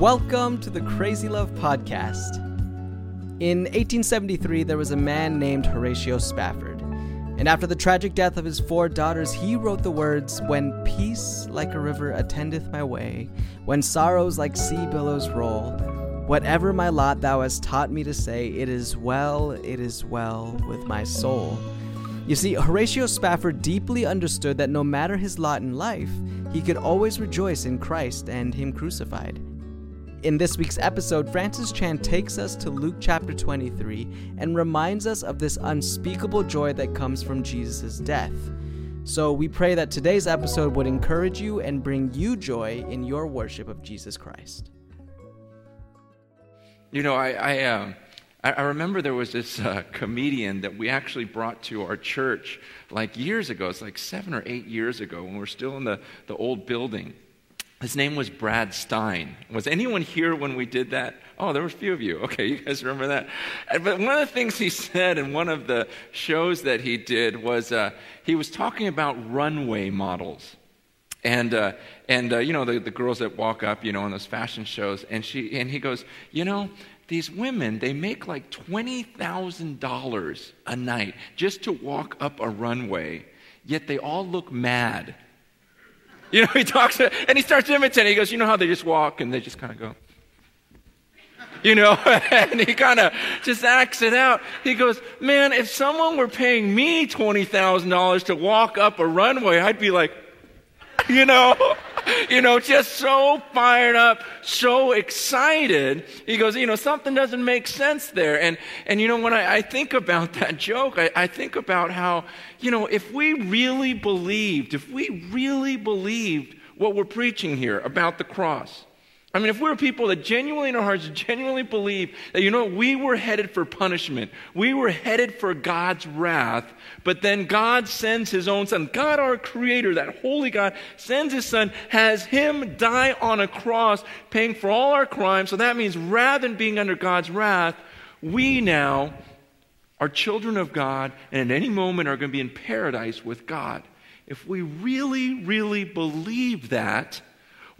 Welcome to the Crazy Love Podcast. In 1873, there was a man named Horatio Spafford. And after the tragic death of his four daughters, he wrote the words When peace like a river attendeth my way, when sorrows like sea billows roll, whatever my lot thou hast taught me to say, it is well, it is well with my soul. You see, Horatio Spafford deeply understood that no matter his lot in life, he could always rejoice in Christ and Him crucified. In this week's episode, Francis Chan takes us to Luke chapter 23 and reminds us of this unspeakable joy that comes from Jesus' death. So we pray that today's episode would encourage you and bring you joy in your worship of Jesus Christ. You know, I, I, uh, I remember there was this uh, comedian that we actually brought to our church like years ago. It's like seven or eight years ago when we we're still in the, the old building. His name was Brad Stine. Was anyone here when we did that? Oh, there were a few of you. Okay, you guys remember that? But one of the things he said in one of the shows that he did was uh, he was talking about runway models. And, uh, and uh, you know, the, the girls that walk up, you know, in those fashion shows. And, she, and he goes, you know, these women, they make like $20,000 a night just to walk up a runway, yet they all look mad. You know, he talks to, and he starts imitating. He goes, You know how they just walk and they just kind of go, you know, and he kind of just acts it out. He goes, Man, if someone were paying me $20,000 to walk up a runway, I'd be like, you know, you know, just so fired up, so excited. He goes, you know, something doesn't make sense there. And, and you know, when I, I think about that joke, I, I think about how, you know, if we really believed, if we really believed what we're preaching here about the cross, I mean, if we're people that genuinely in our hearts genuinely believe that, you know, we were headed for punishment, we were headed for God's wrath, but then God sends his own son. God, our creator, that holy God, sends his son, has him die on a cross, paying for all our crimes. So that means rather than being under God's wrath, we now are children of God and at any moment are going to be in paradise with God. If we really, really believe that,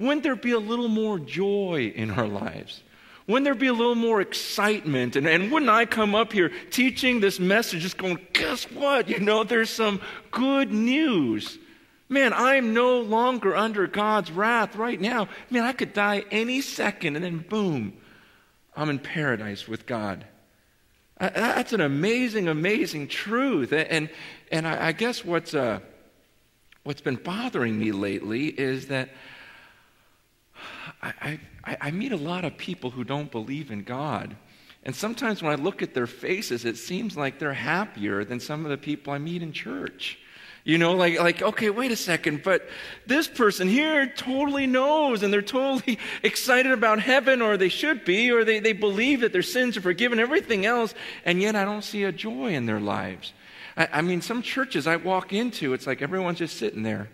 wouldn't there be a little more joy in our lives? Wouldn't there be a little more excitement? And, and wouldn't I come up here teaching this message, just going, guess what? You know, there's some good news. Man, I'm no longer under God's wrath right now. Man, I could die any second, and then boom, I'm in paradise with God. That's an amazing, amazing truth. And, and I guess what's, uh, what's been bothering me lately is that I, I, I meet a lot of people who don't believe in God. And sometimes when I look at their faces, it seems like they're happier than some of the people I meet in church. You know, like, like, okay, wait a second, but this person here totally knows and they're totally excited about heaven, or they should be, or they, they believe that their sins are forgiven, everything else, and yet I don't see a joy in their lives. I, I mean, some churches I walk into, it's like everyone's just sitting there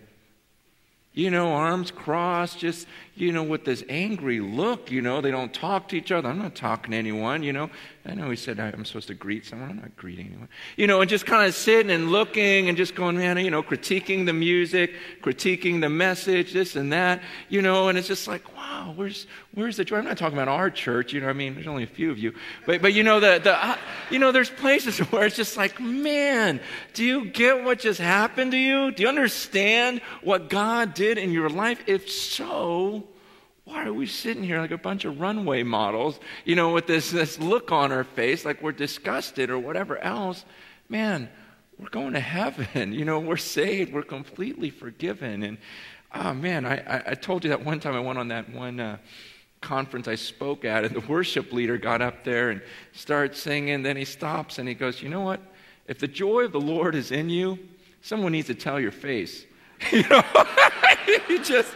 you know, arms crossed, just, you know, with this angry look, you know, they don't talk to each other. I'm not talking to anyone, you know. I know he said I'm supposed to greet someone. I'm not greeting anyone. You know, and just kind of sitting and looking and just going, man, you know, critiquing the music, critiquing the message, this and that, you know, and it's just like, wow, where's, where's the joy? I'm not talking about our church, you know, I mean, there's only a few of you. But, but you know, the, the, uh, you know, there's places where it's just like, man, do you get what just happened to you? Do you understand what God did in your life? If so, why are we sitting here like a bunch of runway models, you know, with this, this look on our face like we're disgusted or whatever else? Man, we're going to heaven. You know, we're saved. We're completely forgiven. And, oh, man, I, I told you that one time I went on that one uh, conference I spoke at, and the worship leader got up there and started singing. Then he stops and he goes, You know what? If the joy of the Lord is in you, someone needs to tell your face. You know, just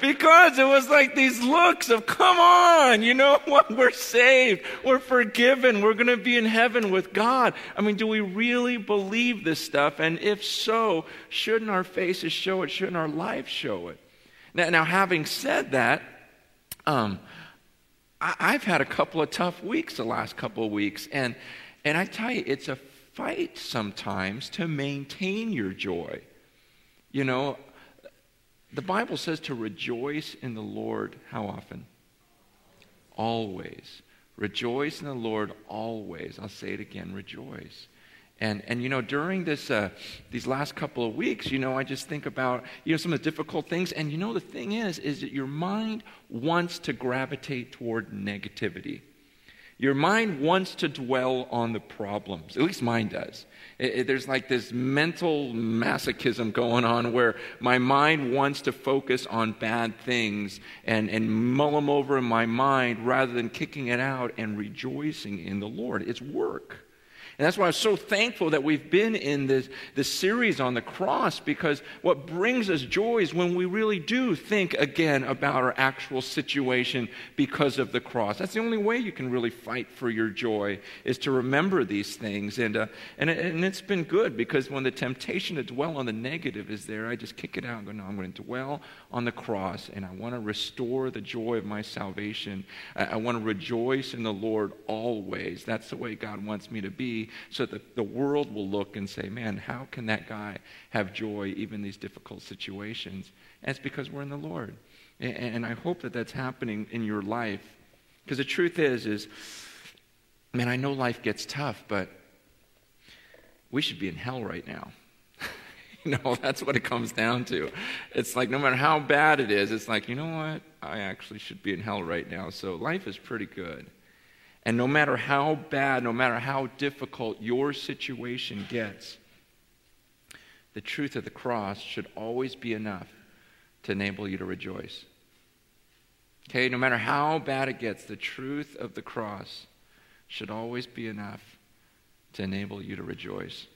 because it was like these looks of, come on, you know what? We're saved, we're forgiven, we're going to be in heaven with God. I mean, do we really believe this stuff? And if so, shouldn't our faces show it? Shouldn't our lives show it? Now, now having said that, um, I, I've had a couple of tough weeks the last couple of weeks, and and I tell you, it's a fight sometimes to maintain your joy. You know, the Bible says to rejoice in the Lord how often? always. Rejoice in the Lord always. I'll say it again rejoice. And, and you know, during this, uh, these last couple of weeks, you know, I just think about, you know, some of the difficult things. And you know, the thing is, is that your mind wants to gravitate toward negativity. Your mind wants to dwell on the problems. At least mine does. It, it, there's like this mental masochism going on where my mind wants to focus on bad things and, and mull them over in my mind rather than kicking it out and rejoicing in the Lord. It's work. And that's why I'm so thankful that we've been in this, this series on the cross because what brings us joy is when we really do think again about our actual situation because of the cross. That's the only way you can really fight for your joy is to remember these things. And, uh, and, and it's been good because when the temptation to dwell on the negative is there, I just kick it out and go, no, I'm going to dwell on the cross and I want to restore the joy of my salvation. I, I want to rejoice in the Lord always. That's the way God wants me to be so that the world will look and say, man, how can that guy have joy even in these difficult situations? And it's because we're in the Lord. And, and I hope that that's happening in your life. Because the truth is, is, man, I know life gets tough, but we should be in hell right now. you know, that's what it comes down to. It's like no matter how bad it is, it's like, you know what? I actually should be in hell right now. So life is pretty good. And no matter how bad, no matter how difficult your situation gets, the truth of the cross should always be enough to enable you to rejoice. Okay, no matter how bad it gets, the truth of the cross should always be enough to enable you to rejoice.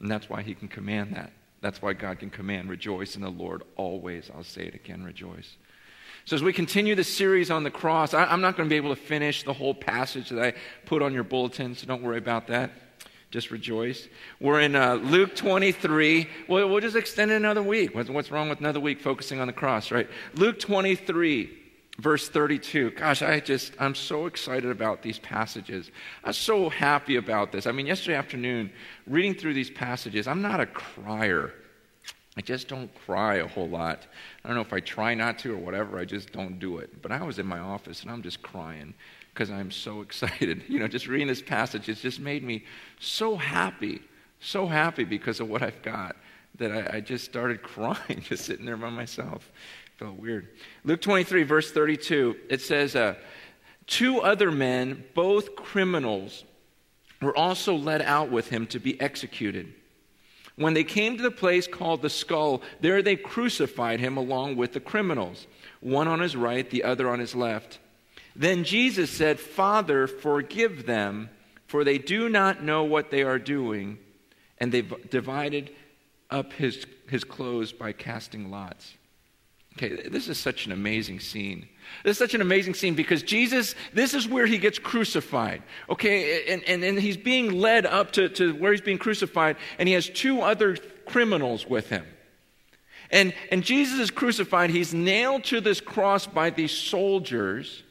And that's why he can command that. That's why God can command, rejoice in the Lord always. I'll say it again, rejoice. So, as we continue the series on the cross, I, am not going to be able to finish the whole passage that I put on your bulletin, so don't worry about that. Just rejoice. We're in uh, Luke 23. Well, we'll just extend it another week. What's, what's wrong with another week focusing on the cross, right? Luke 23 verse 32 gosh i just i'm so excited about these passages i'm so happy about this i mean yesterday afternoon reading through these passages i'm not a crier I just don't cry a whole lot. I don't know if I try not to or whatever, I just don't do it. But I was in my office and I'm just crying because I'm so excited. You know, just reading this passage, it's just made me so happy, so happy because of what I've got that I, I just started crying, just sitting there by myself. Felt weird. Luke 23, verse 32, it says, uh, Two other men, both criminals, were also led out with him to be executed. When they came to the place called the skull, there they crucified him along with the criminals, one on his right, the other on his left. Then Jesus said, Father, forgive them, for they do not know what they are doing. And they divided up his, his clothes by casting lots. Okay, this is such an amazing scene. This is such an amazing scene because Jesus, this is where he gets crucified. Okay, and, and, and he's being led up to, to where he's being crucified, and he has two other criminals with him. And, and Jesus is crucified. He's nailed to this cross by these soldiers,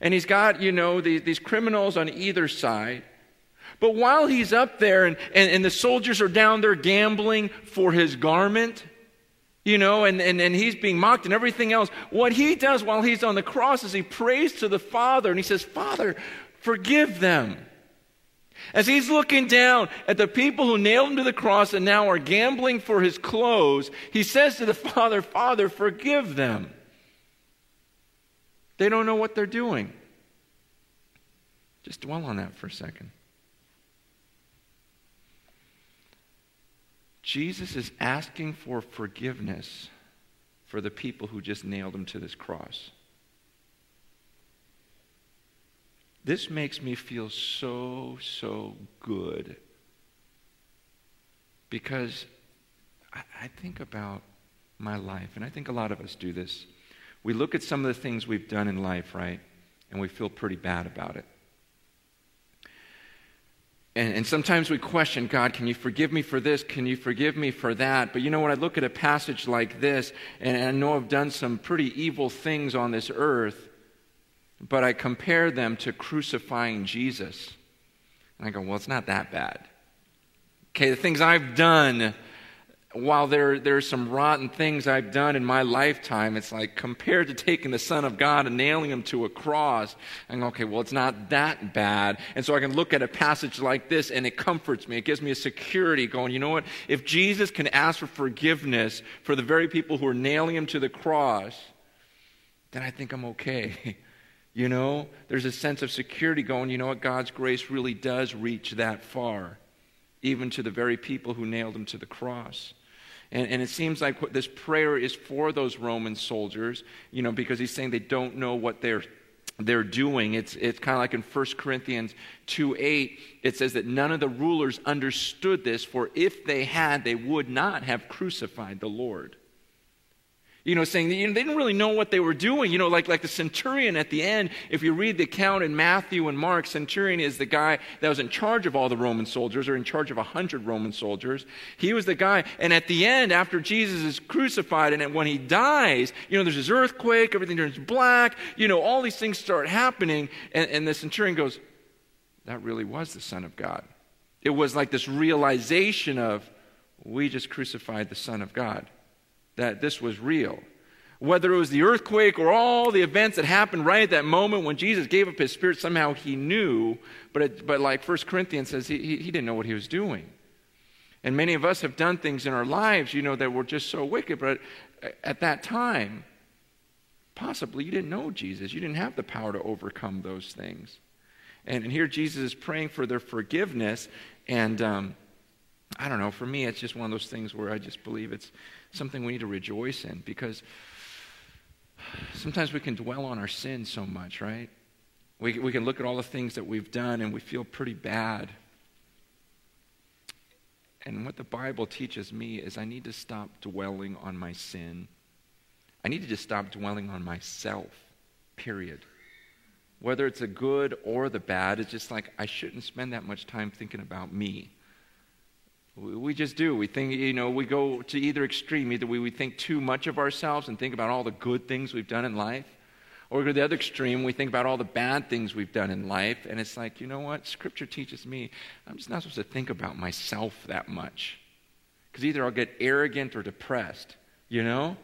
and he's got, you know, these, these criminals on either side. But while he's up there and, and, and the soldiers are down there gambling for his garment, you know, and, and, and he's being mocked and everything else. What he does while he's on the cross is he prays to the Father and he says, Father, forgive them. As he's looking down at the people who nailed him to the cross and now are gambling for his clothes, he says to the Father, Father, forgive them. They don't know what they're doing. Just dwell on that for a second. Jesus is asking for forgiveness for the people who just nailed him to this cross. This makes me feel so, so good because I, I, think about my life, and I think a lot of us do this. We look at some of the things we've done in life, right, and we feel pretty bad about it. And, and, sometimes we question, God, can you forgive me for this? Can you forgive me for that? But you know, when I look at a passage like this, and I know I've done some pretty evil things on this earth, but I compare them to crucifying Jesus. And I go, well, it's not that bad. Okay, the things I've done, while there there are some rotten things I've done in my lifetime, it's like compared to taking the Son of God and nailing him to a cross, I go, okay, well, it's not that bad. And so I can look at a passage like this and it comforts me. It gives me a security going, you know what? If Jesus can ask for forgiveness for the very people who are nailing him to the cross, then I think I'm okay. you know, there's a sense of security going, you know what? God's grace really does reach that far, even to the very people who nailed him to the cross. And, and, it seems like this prayer is for those Roman soldiers, you know, because he's saying they don't know what they're, they're doing. It's, it's kind of like in 1 Corinthians 2 8, it says that none of the rulers understood this, for if they had, they would not have crucified the Lord. You know, saying you know, they didn't really know what they were doing. You know, like, like the centurion at the end, if you read the account in Matthew and Mark, centurion is the guy that was in charge of all the Roman soldiers or in charge of a hundred Roman soldiers. He was the guy. And at the end, after Jesus is crucified and when he dies, you know, there's this earthquake, everything turns black, you know, all these things start happening. And, and the centurion goes, that really was the Son of God. It was like this realization of, we just crucified the Son of God that this was real. Whether it was the earthquake or all the events that happened right at that moment when Jesus gave up his spirit, somehow he knew. But, it, but like 1 Corinthians says, he, he, he didn't know what he was doing. And many of us have done things in our lives, you know, that were just so wicked. But at that time, possibly you didn't know Jesus. You didn't have the power to overcome those things. And, and here Jesus is praying for their forgiveness. And um, I don't know, for me, it's just one of those things where I just believe it's something we need to rejoice in because sometimes we can dwell on our sins so much, right? We, we can look at all the things that we've done and we feel pretty bad. And what the Bible teaches me is I need to stop dwelling on my sin. I need to just stop dwelling on myself, period. Whether it's the good or the bad, it's just like I shouldn't spend that much time thinking about me. We just do. We think, you know, we go to either extreme. Either we, we think too much of ourselves and think about all the good things we've done in life, or we go to the other extreme. We think about all the bad things we've done in life. And it's like, you know what? Scripture teaches me I'm just not supposed to think about myself that much. Because either I'll get arrogant or depressed, you know?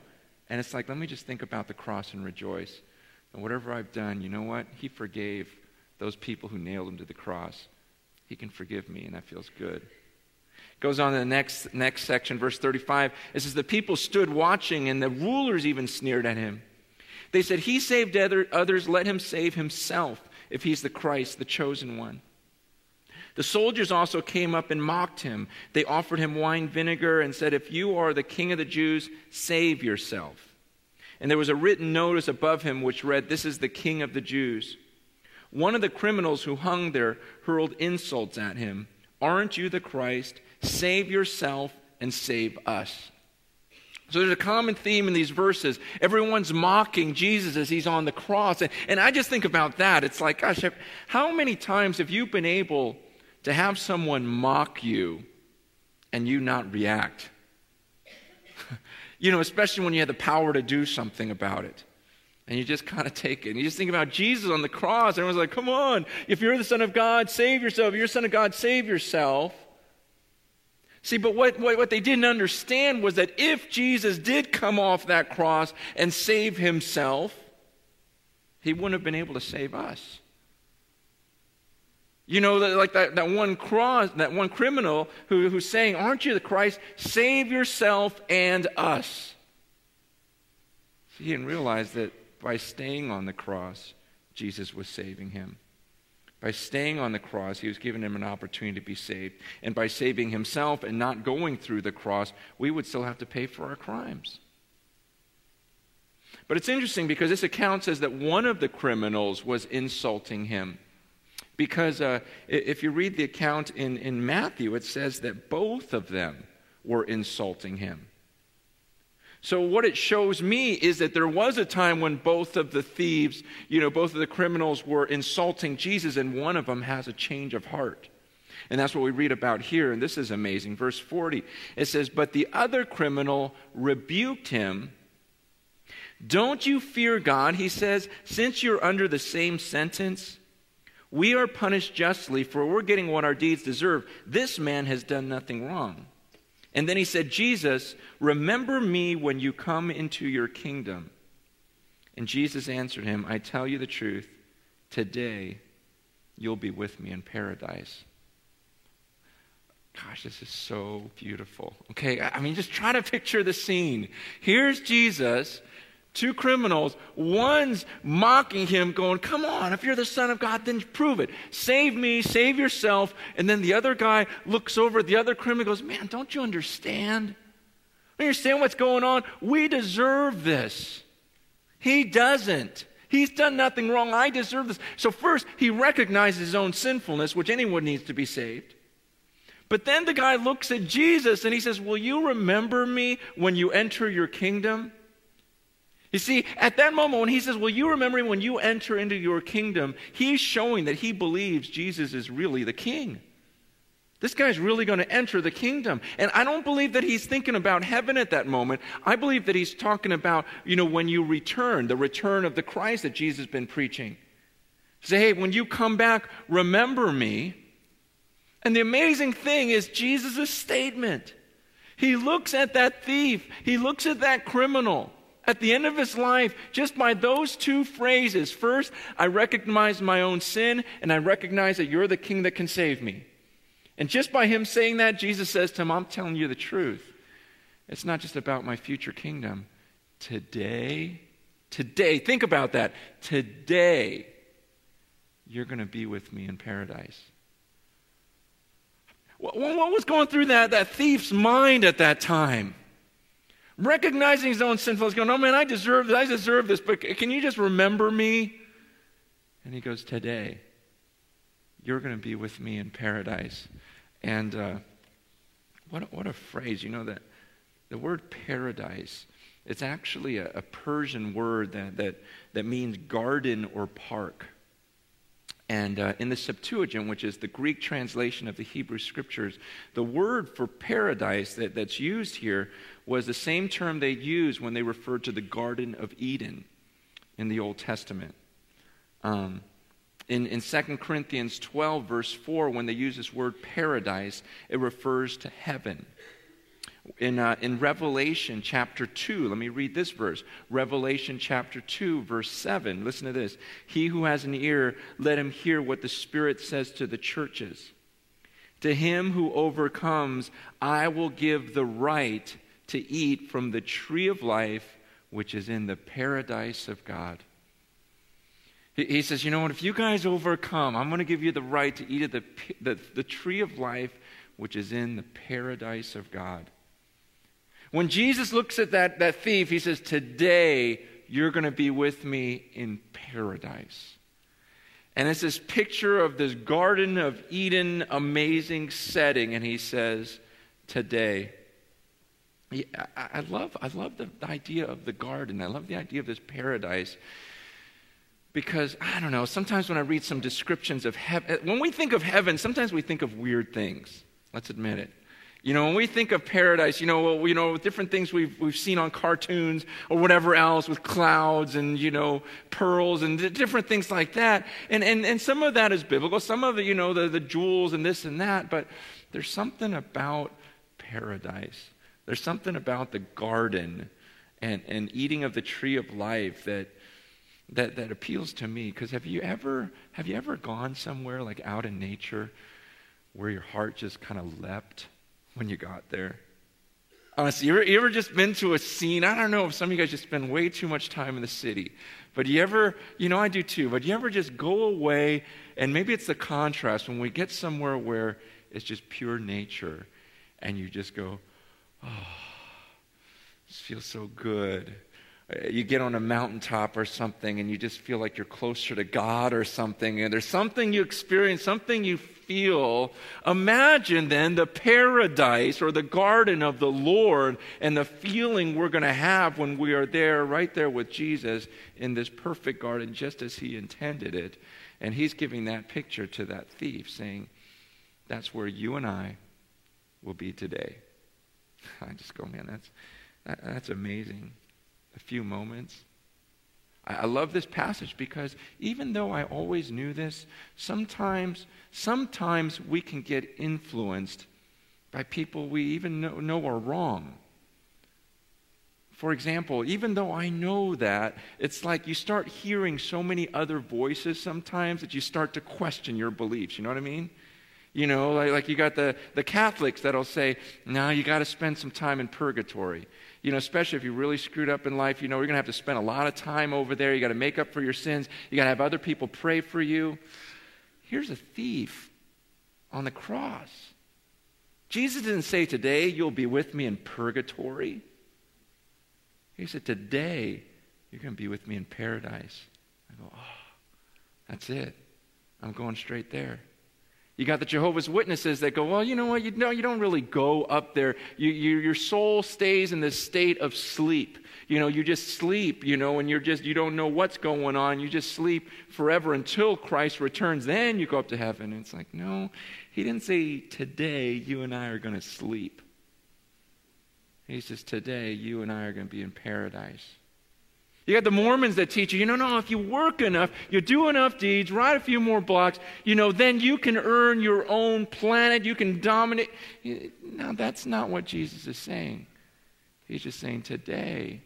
And it's like, let me just think about the cross and rejoice. And whatever I've done, you know what? He forgave those people who nailed him to the cross. He can forgive me, and that feels good. Goes on to the next, next section, verse 35. It says, The people stood watching, and the rulers even sneered at him. They said, He saved other, others, let him save himself if he's the Christ, the chosen one. The soldiers also came up and mocked him. They offered him wine vinegar and said, If you are the king of the Jews, save yourself. And there was a written notice above him which read, This is the king of the Jews. One of the criminals who hung there hurled insults at him. Aren't you the Christ? Save yourself and save us. So there's a common theme in these verses. Everyone's mocking Jesus as he's on the cross. And, and I just think about that. It's like, gosh, how many times have you been able to have someone mock you and you not react? you know, especially when you have the power to do something about it. And you just kind of take it. And you just think about Jesus on the cross. Everyone's like, come on, if you're the Son of God, save yourself. If you're the Son of God, save yourself. See, but what, what, what, they didn't understand was that if Jesus did come off that cross and save himself, he wouldn't have been able to save us. You know, like that, that one cross, that one criminal who, who's saying, Aren't you the Christ? Save yourself and us. He didn't realize that by staying on the cross, Jesus was saving him. By staying on the cross, he was giving him an opportunity to be saved. And by saving himself and not going through the cross, we would still have to pay for our crimes. But it's interesting because this account says that one of the criminals was insulting him. Because uh, if you read the account in, in Matthew, it says that both of them were insulting him. So, what it shows me is that there was a time when both of the thieves, you know, both of the criminals were insulting Jesus, and one of them has a change of heart. And that's what we read about here, and this is amazing. Verse 40, it says, But the other criminal rebuked him. Don't you fear God, he says, since you're under the same sentence? We are punished justly, for we're getting what our deeds deserve. This man has done nothing wrong. And then he said, Jesus, remember me when you come into your kingdom. And Jesus answered him, I tell you the truth, today you'll be with me in paradise. Gosh, this is so beautiful. Okay, I mean, just try to picture the scene. Here's Jesus two criminals. One's mocking him, going, Come on, if you're the Son of God, then prove it. Save me, save yourself. And then the other guy looks over at the other criminal goes, Man, don't you understand? Don't you understand what's going on? We deserve this. He doesn't. He's done nothing wrong. I deserve this. So, first, he recognizes his own sinfulness, which anyone needs to be saved. But then the guy looks at Jesus and he says, Will you remember me when you enter your kingdom? You see, at that moment when he says, Will you remember me when you enter into your kingdom? He's showing that he believes Jesus is really the king. This guy's really going to enter the kingdom. And I don't believe that he's thinking about heaven at that moment. I believe that he's talking about, you know, when you return, the return of the Christ that Jesus has been preaching. Say, hey, when you come back, remember me. And the amazing thing is Jesus' statement. He looks at that thief, he looks at that criminal, at the end of his life, just by those two phrases first, I recognize my own sin, and I recognize that you're the king that can save me. And just by him saying that, Jesus says to him, I'm telling you the truth. It's not just about my future kingdom. Today, today, think about that. Today, you're going to be with me in paradise. What was going through that, that thief's mind at that time? Recognizing his own sinfulness, going, Oh man, I deserve this, I deserve this, but can you just remember me? And he goes, Today, you're going to be with me in paradise. And uh, what, what a phrase. You know that the word paradise, it's actually a, a Persian word that, that, that means garden or park. And uh, in the Septuagint, which is the Greek translation of the Hebrew scriptures, the word for paradise that, that's used here was the same term they used when they referred to the Garden of Eden in the Old Testament. Um, in, in 2 Corinthians 12, verse 4, when they use this word paradise, it refers to heaven in, uh, in Revelation chapter 2, let me read this verse. Revelation chapter 2, verse 7. Listen to this. He who has an ear, let him hear what the Spirit says to the churches. To him who overcomes, I will give the right to eat from the tree of life, which is in the paradise of God. He, says, You know what? If you guys overcome, I'm going to give you the right to eat of the, the, the tree of life, which is in the paradise of God. When Jesus looks at that, that thief, he says, Today you're going to be with me in paradise. And it's this picture of this Garden of Eden amazing setting. And he says, Today. I love, I love the idea of the garden. I love the idea of this paradise because I don't know. Sometimes when I read some descriptions of heaven, eh, when we think of heaven, sometimes we think of weird things. Let's admit it. You know, when we think of paradise, you know, well, you know, different things we've, we've seen on cartoons or whatever else with clouds and, you know, pearls and different things like that. And, and, and some of that is biblical. Some of it, you know, the, the jewels and this and that. But there's something about paradise. There's something about the garden and, and eating of the tree of life that, that, that appeals to me. Because have you ever, have you ever gone somewhere like out in nature where your heart just kind of leapt? when you got there. Honestly, you ever, you ever just been to a scene? I don't know if some of you guys just spend way too much time in the city, but you ever, you know, I do too, but you ever just go away and maybe it's the contrast when we get somewhere where it's just pure nature and you just go, oh, this feels so good. Uh, you get on a mountaintop or something and you just feel like you're closer to God or something, and there's something you experience, something you feel. Imagine then the paradise or the garden of the Lord and the feeling we're going to have when we are there, right there with Jesus in this perfect garden, just as He intended it. And He's giving that picture to that thief, saying, That's where you and I will be today. I just go, man, that's, that, that's amazing a few moments. I love this passage because even though I always knew this, sometimes, sometimes we can get influenced by people we even know, know are wrong. For example, even though I know that, it's like you start hearing so many other voices sometimes that you start to question your beliefs. You know what I mean? You know, like, like you got the, the Catholics that'll say, no, you got to spend some time in purgatory. You know, especially if you really screwed up in life, you know, you're going to have to spend a lot of time over there. You got to make up for your sins. You got to have other people pray for you. Here's a thief on the cross. Jesus didn't say, Today you'll be with me in purgatory. He said, Today you're going to be with me in paradise. I go, Oh, that's it. I'm going straight there. You got the Jehovah's Witnesses that go, well, you know what? You know, you don't really go up there. You, you, your soul stays in this state of sleep. You know, you just sleep, you know, and you're just, you don't know what's going on. You just sleep forever until Christ returns. Then you go up to heaven. And it's like, no, he didn't say, today you and I are going to sleep. He says, today you and I are going to be in paradise. You got the Mormons that teach you, you know, no, if you work enough, you do enough deeds, write a few more blocks, you know, then you can earn your own planet, you can dominate. Now, that's not what Jesus is saying. He's just saying, today,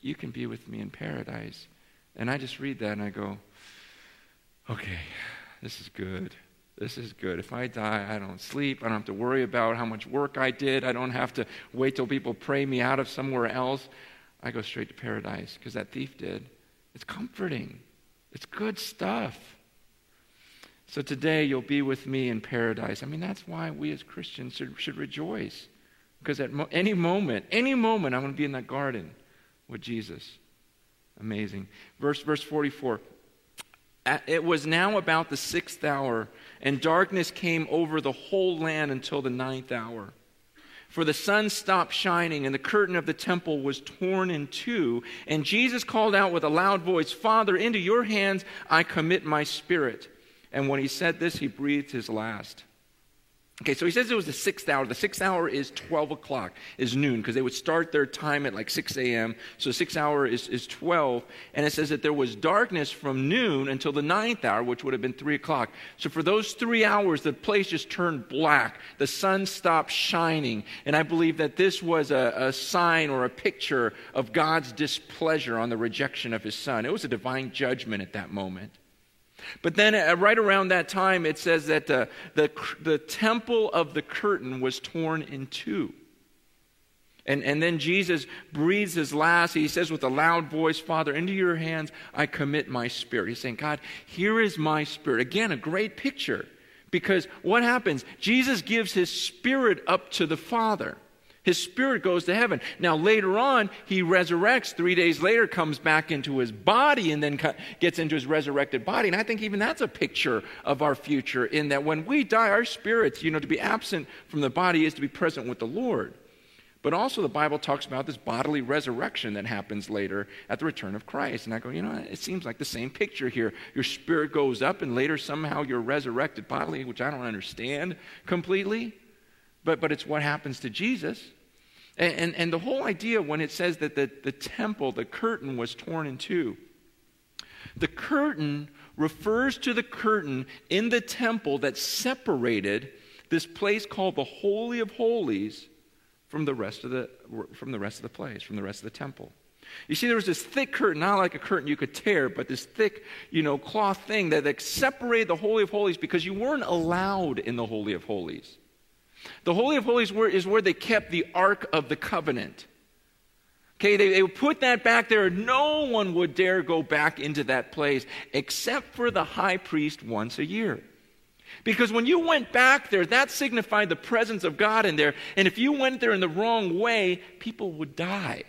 you can be with me in paradise. And I just read that and I go, okay, this is good. This is good. If I die, I don't sleep. I don't have to worry about how much work I did. I don't have to wait till people pray me out of somewhere else. I go straight to paradise because that thief did. It's comforting, it's good stuff. So today you'll be with me in paradise. I mean, that's why we as Christians should, should rejoice. Because at mo- any moment, any moment, I'm going to be in that garden with Jesus. Amazing. Verse, verse 44. It was now about the sixth hour, and darkness came over the whole land until the ninth hour. For the sun stopped shining, and the curtain of the temple was torn in two. And Jesus called out with a loud voice, Father, into your hands I commit my spirit. And when he said this, he breathed his last. Okay, so he says it was the sixth hour. The sixth hour is 12 o'clock, is noon, because they would start their time at like 6 a.m. So sixth hour is, is 12. And it says that there was darkness from noon until the ninth hour, which would have been 3 o'clock. So for those three hours, the place just turned black. The sun stopped shining. And I believe that this was a, a sign or a picture of God's displeasure on the rejection of his son. It was a divine judgment at that moment. But then, uh, right around that time, it says that uh, the, the temple of the curtain was torn in two. And, and then Jesus breathes his last. He says with a loud voice, Father, into your hands I commit my spirit. He's saying, God, here is my spirit. Again, a great picture. Because what happens? Jesus gives his spirit up to the Father. His spirit goes to heaven. Now, later on, he resurrects. Three days later, comes back into his body and then gets into his resurrected body. And I think even that's a picture of our future in that when we die, our spirits, you know, to be absent from the body is to be present with the Lord. But also, the Bible talks about this bodily resurrection that happens later at the return of Christ. And I go, you know, it seems like the same picture here. Your spirit goes up, and later somehow you're resurrected bodily, which I don't understand completely. But, but it's what happens to Jesus. And, and, and, the whole idea when it says that the, the temple, the curtain was torn in two, the curtain refers to the curtain in the temple that separated this place called the Holy of Holies from the rest of the, from the rest of the place, from the rest of the temple. You see, there was this thick curtain, not like a curtain you could tear, but this thick, you know, cloth thing that, that separated the Holy of Holies because you weren't allowed in the Holy of Holies. The Holy of Holies is where they kept the Ark of the Covenant. Okay, they, they would put that back there. No one would dare go back into that place except for the high priest once a year. Because when you went back there, that signified the presence of God in there. And if you went there in the wrong way, people would die.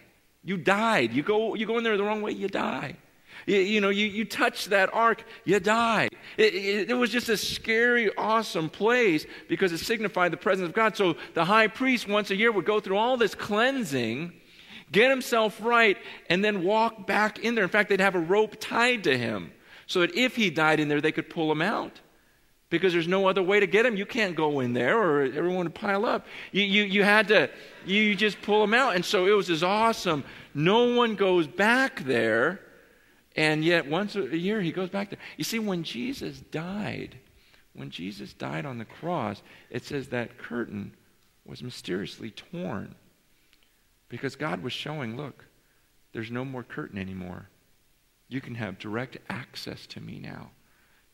You died. You go, you go in there the wrong way, you die. You, you know, you, you touch that ark, you die. It, it, it, was just a scary, awesome place because it signified the presence of God. So the high priest once a year would go through all this cleansing, get himself right, and then walk back in there. In fact, they'd have a rope tied to him so that if he died in there, they could pull him out because there's no other way to get him. You can't go in there or everyone would pile up. You, you, you had to, you just pull him out. And so it was this awesome. No one goes back there and yet, once a year, he goes back there. You see, when Jesus died, when Jesus died on the cross, it says that curtain was mysteriously torn because God was showing, look, there's no more curtain anymore. You can have direct access to me now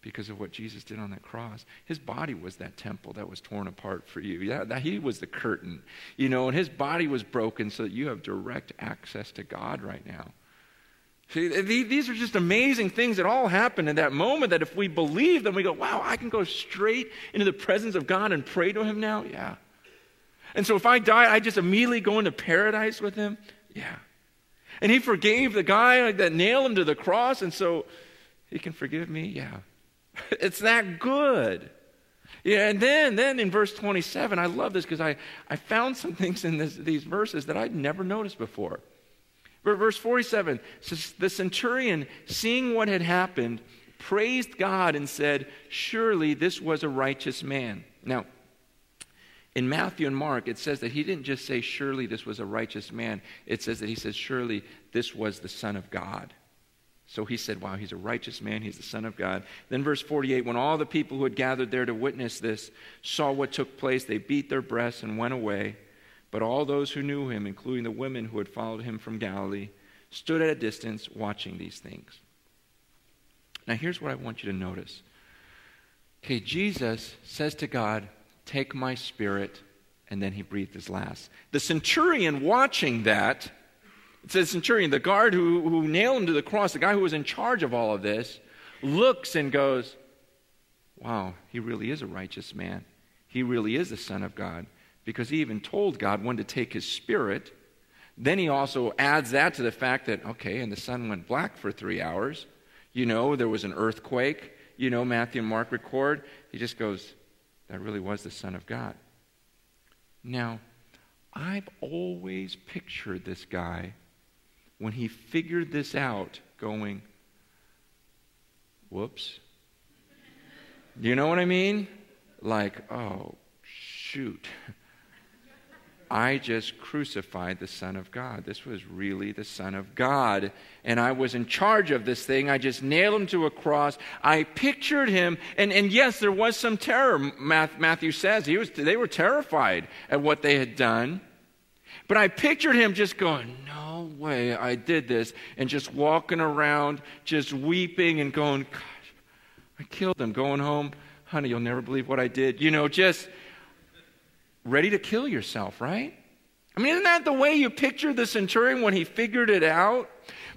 because of what Jesus did on that cross. His body was that temple that was torn apart for you. Yeah, that, he was the curtain, you know, and his body was broken so that you have direct access to God right now. See, these are just amazing things that all happen in that moment that if we believe, them, we go, wow, I can go straight into the presence of God and pray to him now? Yeah. And so if I die, I just immediately go into paradise with him? Yeah. And he forgave the guy that nailed him to the cross, and so he can forgive me? Yeah. It's that good. Yeah, and then, then in verse 27, I love this because I, I found some things in this, these verses that I'd never noticed before. Verse 47 says, The centurion, seeing what had happened, praised God and said, Surely this was a righteous man. Now, in Matthew and Mark, it says that he didn't just say, Surely this was a righteous man. It says that he says, Surely this was the Son of God. So he said, Wow, he's a righteous man. He's the Son of God. Then, verse 48 when all the people who had gathered there to witness this saw what took place, they beat their breasts and went away. But all those who knew him, including the women who had followed him from Galilee, stood at a distance watching these things. Now, here's what I want you to notice. Okay, Jesus says to God, Take my spirit, and then he breathed his last. The centurion watching that, it says centurion, the guard who, who nailed him to the cross, the guy who was in charge of all of this, looks and goes, Wow, he really is a righteous man. He really is the Son of God because he even told God when to take his spirit. Then he also adds that to the fact that, okay, and the sun went black for three hours. You know, there was an earthquake. You know, Matthew and Mark record. He just goes, that really was the Son of God. Now, I've always pictured this guy when he figured this out going, whoops. You know what I mean? Like, oh, shoot. I just crucified the Son of God. This was really the Son of God. And I was in charge of this thing. I just nailed him to a cross. I pictured him. And, and yes, there was some terror, Matthew says. He was, they were terrified at what they had done. But I pictured him just going, No way I did this. And just walking around, just weeping and going, Gosh, I killed him. Going home, honey, you'll never believe what I did. You know, just ready to kill yourself, right? I mean, isn't that the way you picture the centurion when he figured it out?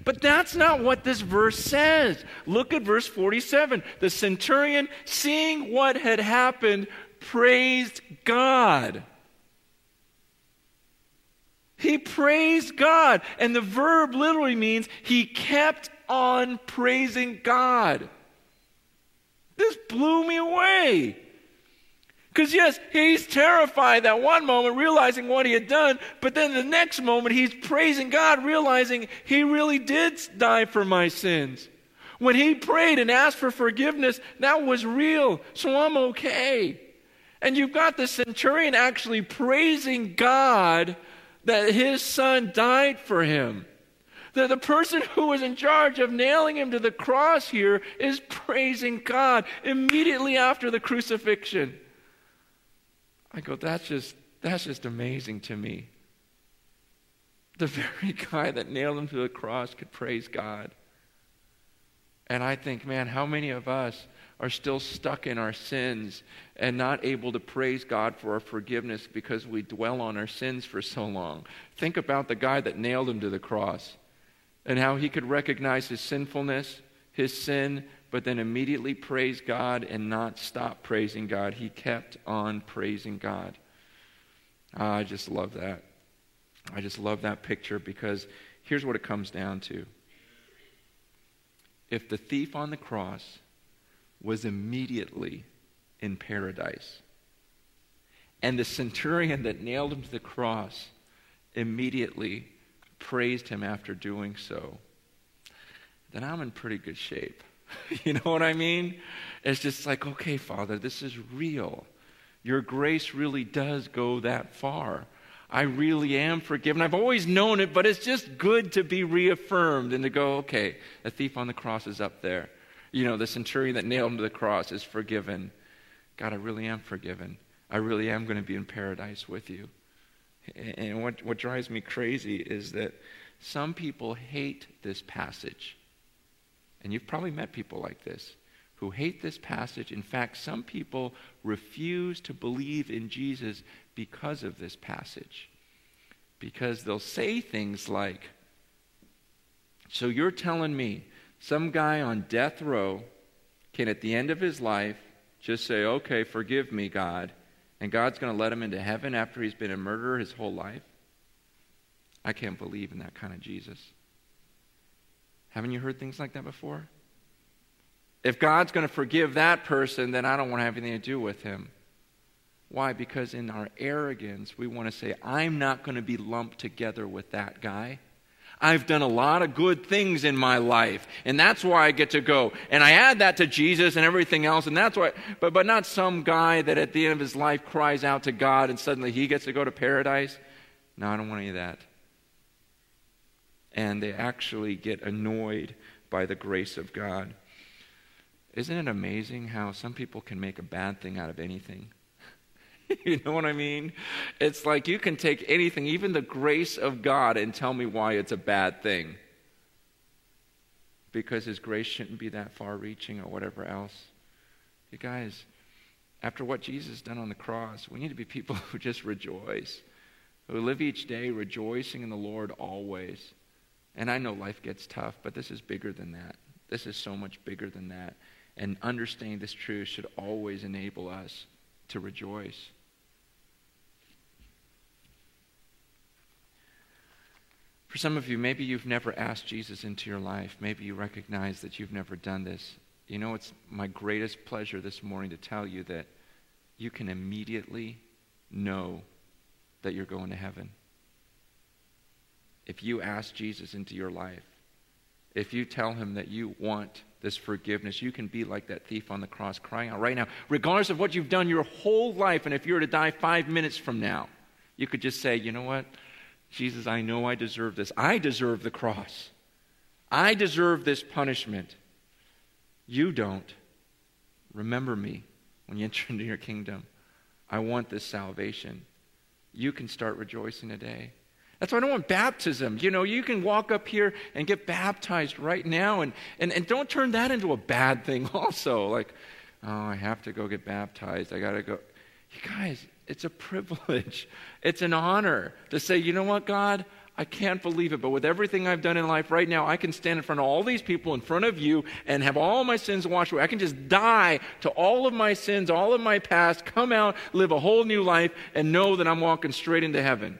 But that's not what this verse says. Look at verse 47. The centurion, seeing what had happened, praised God. He praised God. And the verb literally means he kept on praising God. This blew me away. Because, yes, he's terrified that one moment, realizing what he had done, but then the next moment, he's praising God, realizing he really did die for my sins. When he prayed and asked for forgiveness, that was real, so I'm okay. And you've got the centurion actually praising God that his son died for him. The, the person who was in charge of nailing him to the cross here is praising God immediately after the crucifixion. I go, that's just, that's just amazing to me. The very guy that nailed him to the cross could praise God. And I think, man, how many of us are still stuck in our sins and not able to praise God for our forgiveness because we dwell on our sins for so long? Think about the guy that nailed him to the cross and how he could recognize his sinfulness, his sin, but then immediately praise God and not stop praising God. He kept on praising God. Ah, I just love that. I just love that picture because here's what it comes down to. If the thief on the cross was immediately in paradise, and the centurion that nailed him to the cross immediately praised him after doing so, then I'm in pretty good shape. you know what I mean? It's just like, okay, Father, this is real. Your grace really does go that far. I really am forgiven. I've always known it, but it's just good to be reaffirmed and to go, okay, the thief on the cross is up there. You know, the centurion that nailed him to the cross is forgiven. God, I really am forgiven. I really am going to be in paradise with you. And what, what drives me crazy is that some people hate this passage. And you've probably met people like this who hate this passage. In fact, some people refuse to believe in Jesus because of this passage. Because they'll say things like, So you're telling me some guy on death row can, at the end of his life, just say, Okay, forgive me, God, and God's going to let him into heaven after he's been a murderer his whole life? I can't believe in that kind of Jesus. Haven't you heard things like that before? If God's going to forgive that person, then I don't want to have anything to do with him. Why? Because in our arrogance, we want to say, I'm not going to be lumped together with that guy. I've done a lot of good things in my life, and that's why I get to go. And I add that to Jesus and everything else, and that's why, but, but not some guy that at the end of his life cries out to God and suddenly he gets to go to paradise. No, I don't want any of that. And they actually get annoyed by the grace of God. Isn't it amazing how some people can make a bad thing out of anything? you know what I mean? It's like you can take anything, even the grace of God, and tell me why it's a bad thing. Because His grace shouldn't be that far reaching or whatever else. You guys, after what Jesus done on the cross, we need to be people who just rejoice, who live each day rejoicing in the Lord always. And I know life gets tough, but this is bigger than that. This is so much bigger than that. And understanding this truth should always enable us to rejoice. For some of you, maybe you've never asked Jesus into your life. Maybe you recognize that you've never done this. You know, it's my greatest pleasure this morning to tell you that you can immediately know that you're going to heaven. If you ask Jesus into your life, if you tell him that you want this forgiveness, you can be like that thief on the cross crying out right now, regardless of what you've done your whole life. And if you were to die five minutes from now, you could just say, you know what? Jesus, I know I deserve this. I deserve the cross. I deserve this punishment. You don't. Remember me when you enter into your kingdom. I want this salvation. You can start rejoicing today. That's why I don't want baptism. You know, you can walk up here and get baptized right now, and, and, and don't turn that into a bad thing, also. Like, oh, I have to go get baptized. I got to go. You guys, it's a privilege. It's an honor to say, you know what, God? I can't believe it, but with everything I've done in life right now, I can stand in front of all these people in front of you and have all my sins washed away. I can just die to all of my sins, all of my past, come out, live a whole new life, and know that I'm walking straight into heaven.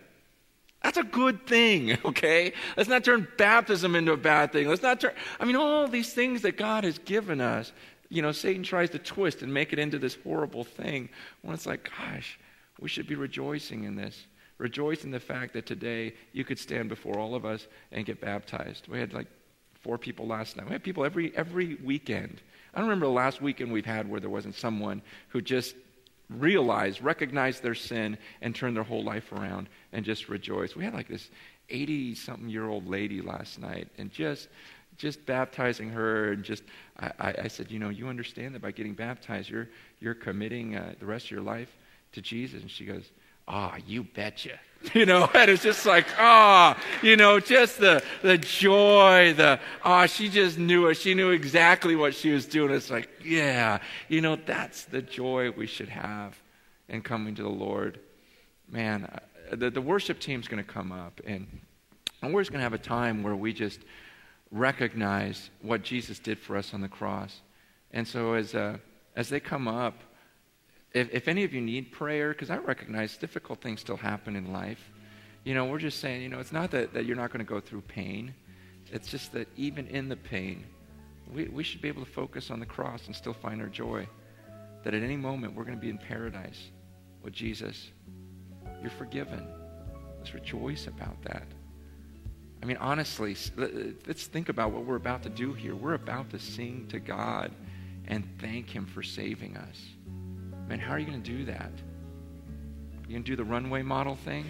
That's a good thing, okay? Let's not turn baptism into a bad thing. Let's not turn, I mean, all these things that God has given us, you know, Satan tries to twist and make it into this horrible thing when it's like, gosh, we should be rejoicing in this. Rejoice in the fact that today you could stand before all of us and get baptized. We had like four people last night. We had people every, every weekend. I don't remember the last weekend we've had where there wasn't someone who just realized, recognize their sin, and turn their whole life around and just rejoice. We had like this 80 something year old lady last night and just just baptizing her and just I, I, said you know you understand that by getting baptized you're you're committing uh, the rest of your life to Jesus? And she goes, Ah, oh, you betcha. You know, and it's just like, ah, oh, you know, just the the joy, the ah, oh, she just knew it. She knew exactly what she was doing. It's like, yeah, you know, that's the joy we should have in coming to the Lord. Man, uh, the, the worship team's going to come up, and, and we're just going to have a time where we just recognize what Jesus did for us on the cross. And so as uh, as they come up, if, if any of you need prayer, because I recognize difficult things still happen in life, you know, we're just saying, you know, it's not that, that you're not going to go through pain. It's just that even in the pain, we, we should be able to focus on the cross and still find our joy. That at any moment we're going to be in paradise with Jesus. You're forgiven. Let's rejoice about that. I mean, honestly, let's think about what we're about to do here. We're about to sing to God and thank Him for saving us. Man, how are you going to do that? You going to do the runway model thing?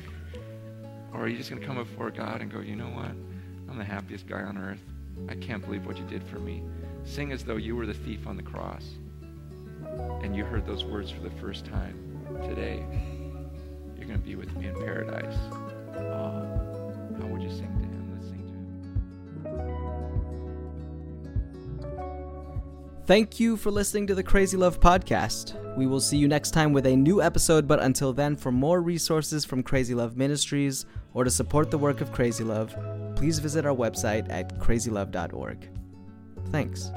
Or are you just going to come before God and go, you know what? I'm the happiest guy on earth. I can't believe what you did for me. Sing as though you were the thief on the cross. and you heard those words for the first time today, you're going to be with me in paradise. Uh, how would you sing Thank you for listening to the Crazy Love podcast. We will see you next time with a new episode, but until then, for more resources from Crazy Love Ministries or to support the work of Crazy Love, please visit our website at crazylove.org. Thanks.